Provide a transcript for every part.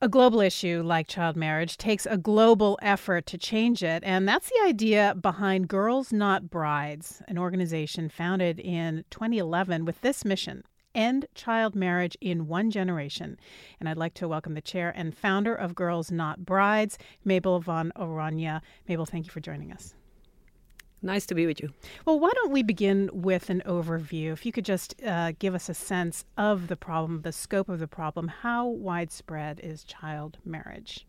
A global issue like child marriage takes a global effort to change it, and that's the idea behind Girls Not Brides, an organization founded in 2011 with this mission End Child Marriage in One Generation. And I'd like to welcome the chair and founder of Girls Not Brides, Mabel van Oranje. Mabel, thank you for joining us. Nice to be with you. Well, why don't we begin with an overview? If you could just uh, give us a sense of the problem, the scope of the problem, how widespread is child marriage?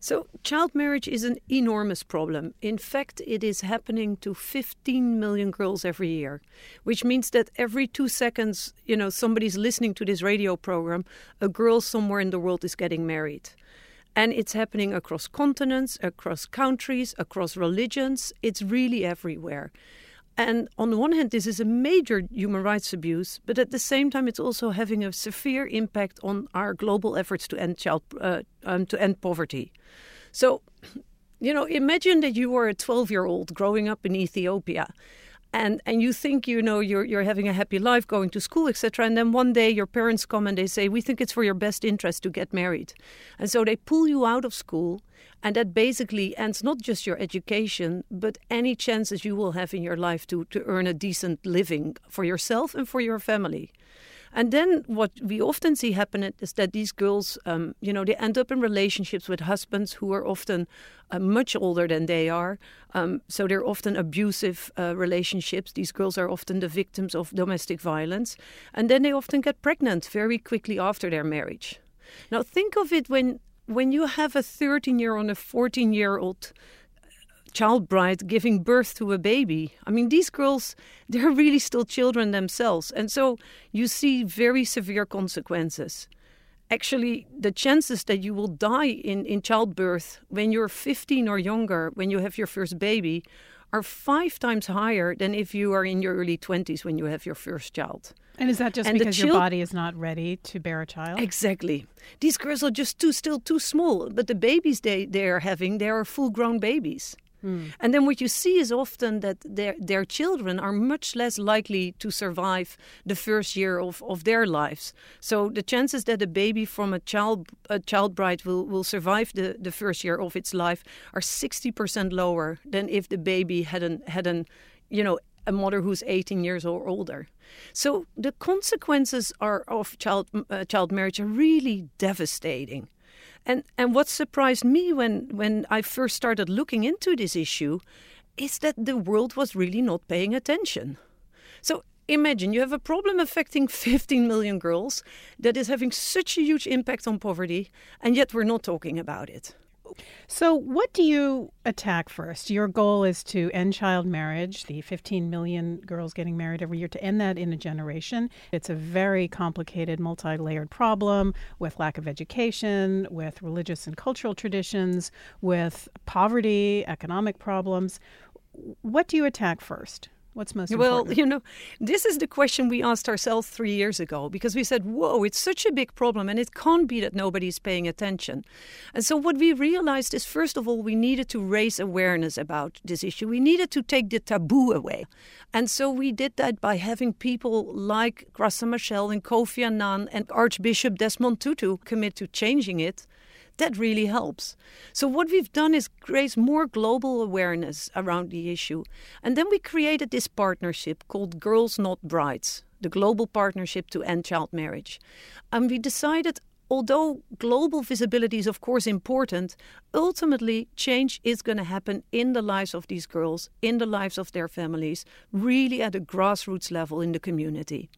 So, child marriage is an enormous problem. In fact, it is happening to 15 million girls every year, which means that every two seconds, you know, somebody's listening to this radio program, a girl somewhere in the world is getting married. And it's happening across continents, across countries, across religions. It's really everywhere. And on the one hand, this is a major human rights abuse, but at the same time, it's also having a severe impact on our global efforts to end child uh, um, to end poverty. So, you know, imagine that you were a 12-year-old growing up in Ethiopia, and and you think you know you're you're having a happy life going to school etc and then one day your parents come and they say we think it's for your best interest to get married. And so they pull you out of school and that basically ends not just your education but any chances you will have in your life to to earn a decent living for yourself and for your family and then what we often see happen is that these girls, um, you know, they end up in relationships with husbands who are often uh, much older than they are. Um, so they're often abusive uh, relationships. These girls are often the victims of domestic violence. And then they often get pregnant very quickly after their marriage. Now, think of it when when you have a 13 year old and a 14 year old child bride giving birth to a baby. I mean, these girls, they're really still children themselves. And so you see very severe consequences. Actually, the chances that you will die in, in childbirth when you're 15 or younger, when you have your first baby, are five times higher than if you are in your early 20s when you have your first child. And is that just and because your body is not ready to bear a child? Exactly. These girls are just too still too small, but the babies they they are having, they are full grown babies. Mm. And then what you see is often that their their children are much less likely to survive the first year of, of their lives. So the chances that a baby from a child a child bride will, will survive the, the first year of its life are sixty percent lower than if the baby had an had an you know a mother who's 18 years or older. So the consequences are of child uh, child marriage are really devastating. And and what surprised me when when I first started looking into this issue is that the world was really not paying attention. So imagine you have a problem affecting 15 million girls that is having such a huge impact on poverty and yet we're not talking about it. So, what do you attack first? Your goal is to end child marriage, the 15 million girls getting married every year, to end that in a generation. It's a very complicated, multi layered problem with lack of education, with religious and cultural traditions, with poverty, economic problems. What do you attack first? What's most well, important? you know, this is the question we asked ourselves three years ago because we said, whoa, it's such a big problem and it can't be that nobody's paying attention. And so what we realized is, first of all, we needed to raise awareness about this issue. We needed to take the taboo away. And so we did that by having people like Graça Machel and Kofi Annan and Archbishop Desmond Tutu commit to changing it that really helps. So, what we've done is raise more global awareness around the issue. And then we created this partnership called Girls Not Brides, the global partnership to end child marriage. And we decided although global visibility is of course important, ultimately change is going to happen in the lives of these girls, in the lives of their families, really at a grassroots level in the community.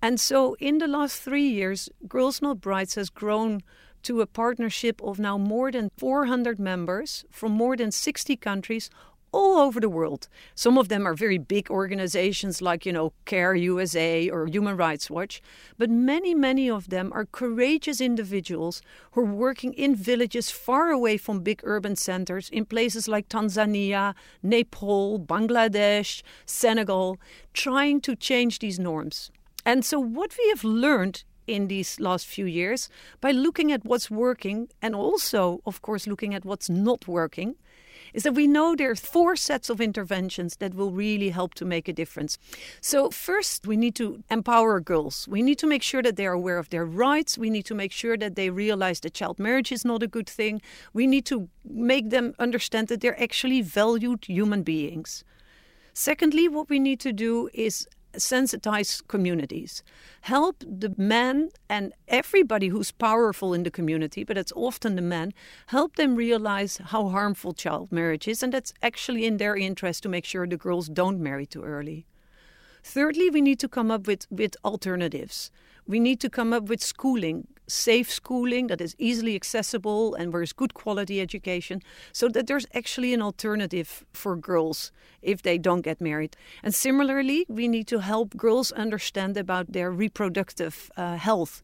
And so in the last three years, Girls Not Brides has grown to a partnership of now more than 400 members from more than 60 countries all over the world. Some of them are very big organizations like, you know, CARE USA or Human Rights Watch, but many, many of them are courageous individuals who are working in villages far away from big urban centers in places like Tanzania, Nepal, Bangladesh, Senegal, trying to change these norms. And so, what we have learned in these last few years by looking at what's working and also, of course, looking at what's not working is that we know there are four sets of interventions that will really help to make a difference. So, first, we need to empower girls. We need to make sure that they are aware of their rights. We need to make sure that they realize that child marriage is not a good thing. We need to make them understand that they're actually valued human beings. Secondly, what we need to do is sensitize communities, help the men and everybody who's powerful in the community, but it's often the men, help them realize how harmful child marriage is, and that's actually in their interest to make sure the girls don't marry too early. Thirdly, we need to come up with, with alternatives. We need to come up with schooling, safe schooling that is easily accessible and where is good quality education, so that there's actually an alternative for girls if they don't get married. And similarly, we need to help girls understand about their reproductive uh, health.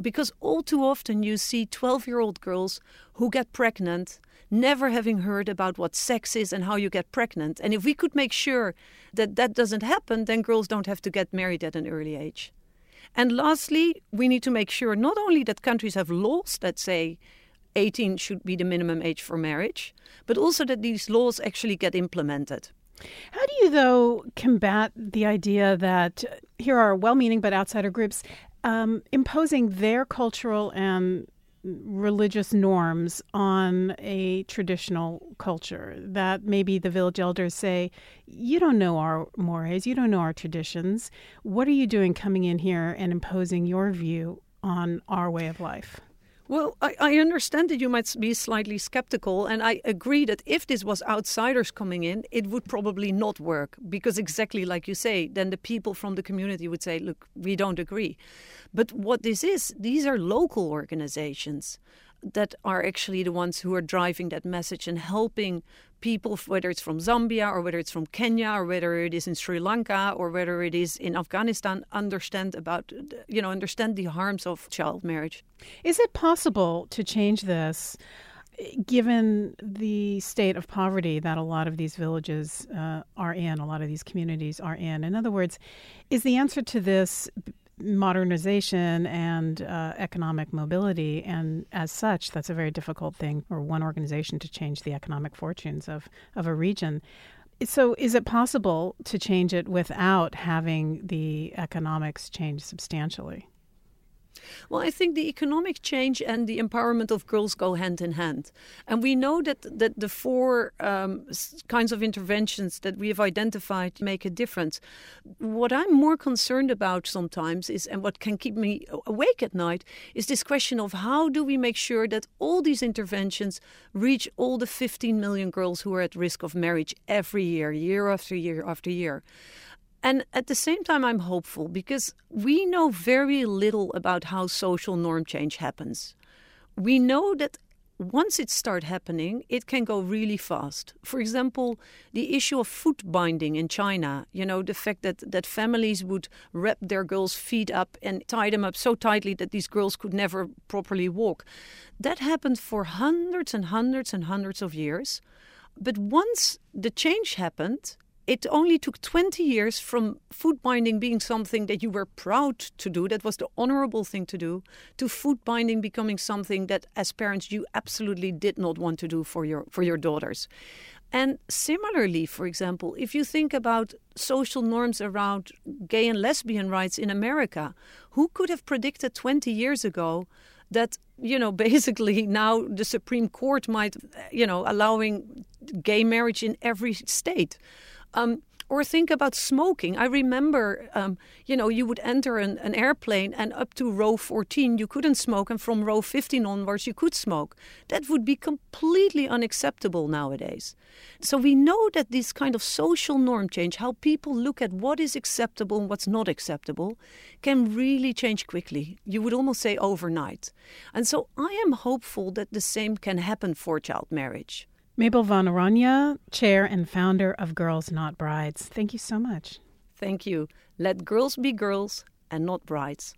Because all too often you see 12 year old girls who get pregnant never having heard about what sex is and how you get pregnant. And if we could make sure that that doesn't happen, then girls don't have to get married at an early age. And lastly, we need to make sure not only that countries have laws that say 18 should be the minimum age for marriage, but also that these laws actually get implemented. How do you, though, combat the idea that uh, here are well meaning but outsider groups um, imposing their cultural and religious norms on a traditional culture that maybe the village elders say you don't know our mores you don't know our traditions. What are you doing coming in here and imposing your view on our way of life well, I, I, understand that you might be slightly skeptical, and I agree that if this was outsiders coming in, it would probably not work because, exactly like you say, then the people from the community would say, Look, we don't agree. But what this is, these are local organizations that are actually the ones who are driving that message and helping people, whether it's from Zambia or whether it's from Kenya or whether it is in Sri Lanka or whether it is in Afghanistan, understand about, you know, understand the harms of child marriage. Is it possible to change this? Given the state of poverty that a lot of these villages uh, are in, a lot of these communities are in. In other words, is the answer to this modernization and uh, economic mobility. And as such, that's a very difficult thing for one organization to change the economic fortunes of, of a region. So, is it possible to change it without having the economics change substantially? Well, I think the economic change and the empowerment of girls go hand in hand. And we know that, that the four um, kinds of interventions that we have identified make a difference. What I'm more concerned about sometimes is, and what can keep me awake at night, is this question of how do we make sure that all these interventions reach all the 15 million girls who are at risk of marriage every year, year after year after year. And at the same time, I'm hopeful because we know very little about how social norm change happens. We know that once it starts happening, it can go really fast. For example, the issue of foot binding in China, you know, the fact that, that families would wrap their girls' feet up and tie them up so tightly that these girls could never properly walk. That happened for hundreds and hundreds and hundreds of years. But once the change happened, it only took 20 years from foot binding being something that you were proud to do, that was the honorable thing to do, to foot binding becoming something that as parents you absolutely did not want to do for your for your daughters. And similarly, for example, if you think about social norms around gay and lesbian rights in America, who could have predicted 20 years ago that, you know, basically now the Supreme Court might, you know, allowing gay marriage in every state? Um, or think about smoking. I remember, um, you know, you would enter an, an, airplane and up to row 14 you couldn't smoke, and from row 15 onwards you could smoke. That would be completely unacceptable nowadays. So we know that this kind of social norm change, how people look at what is acceptable and what's not acceptable, can really change quickly. You would almost say overnight. And so I am hopeful that the same can happen for child marriage. Mabel van Oranje, chair and founder of Girls Not Brides. Thank you so much. Thank you. Let girls be girls and not brides.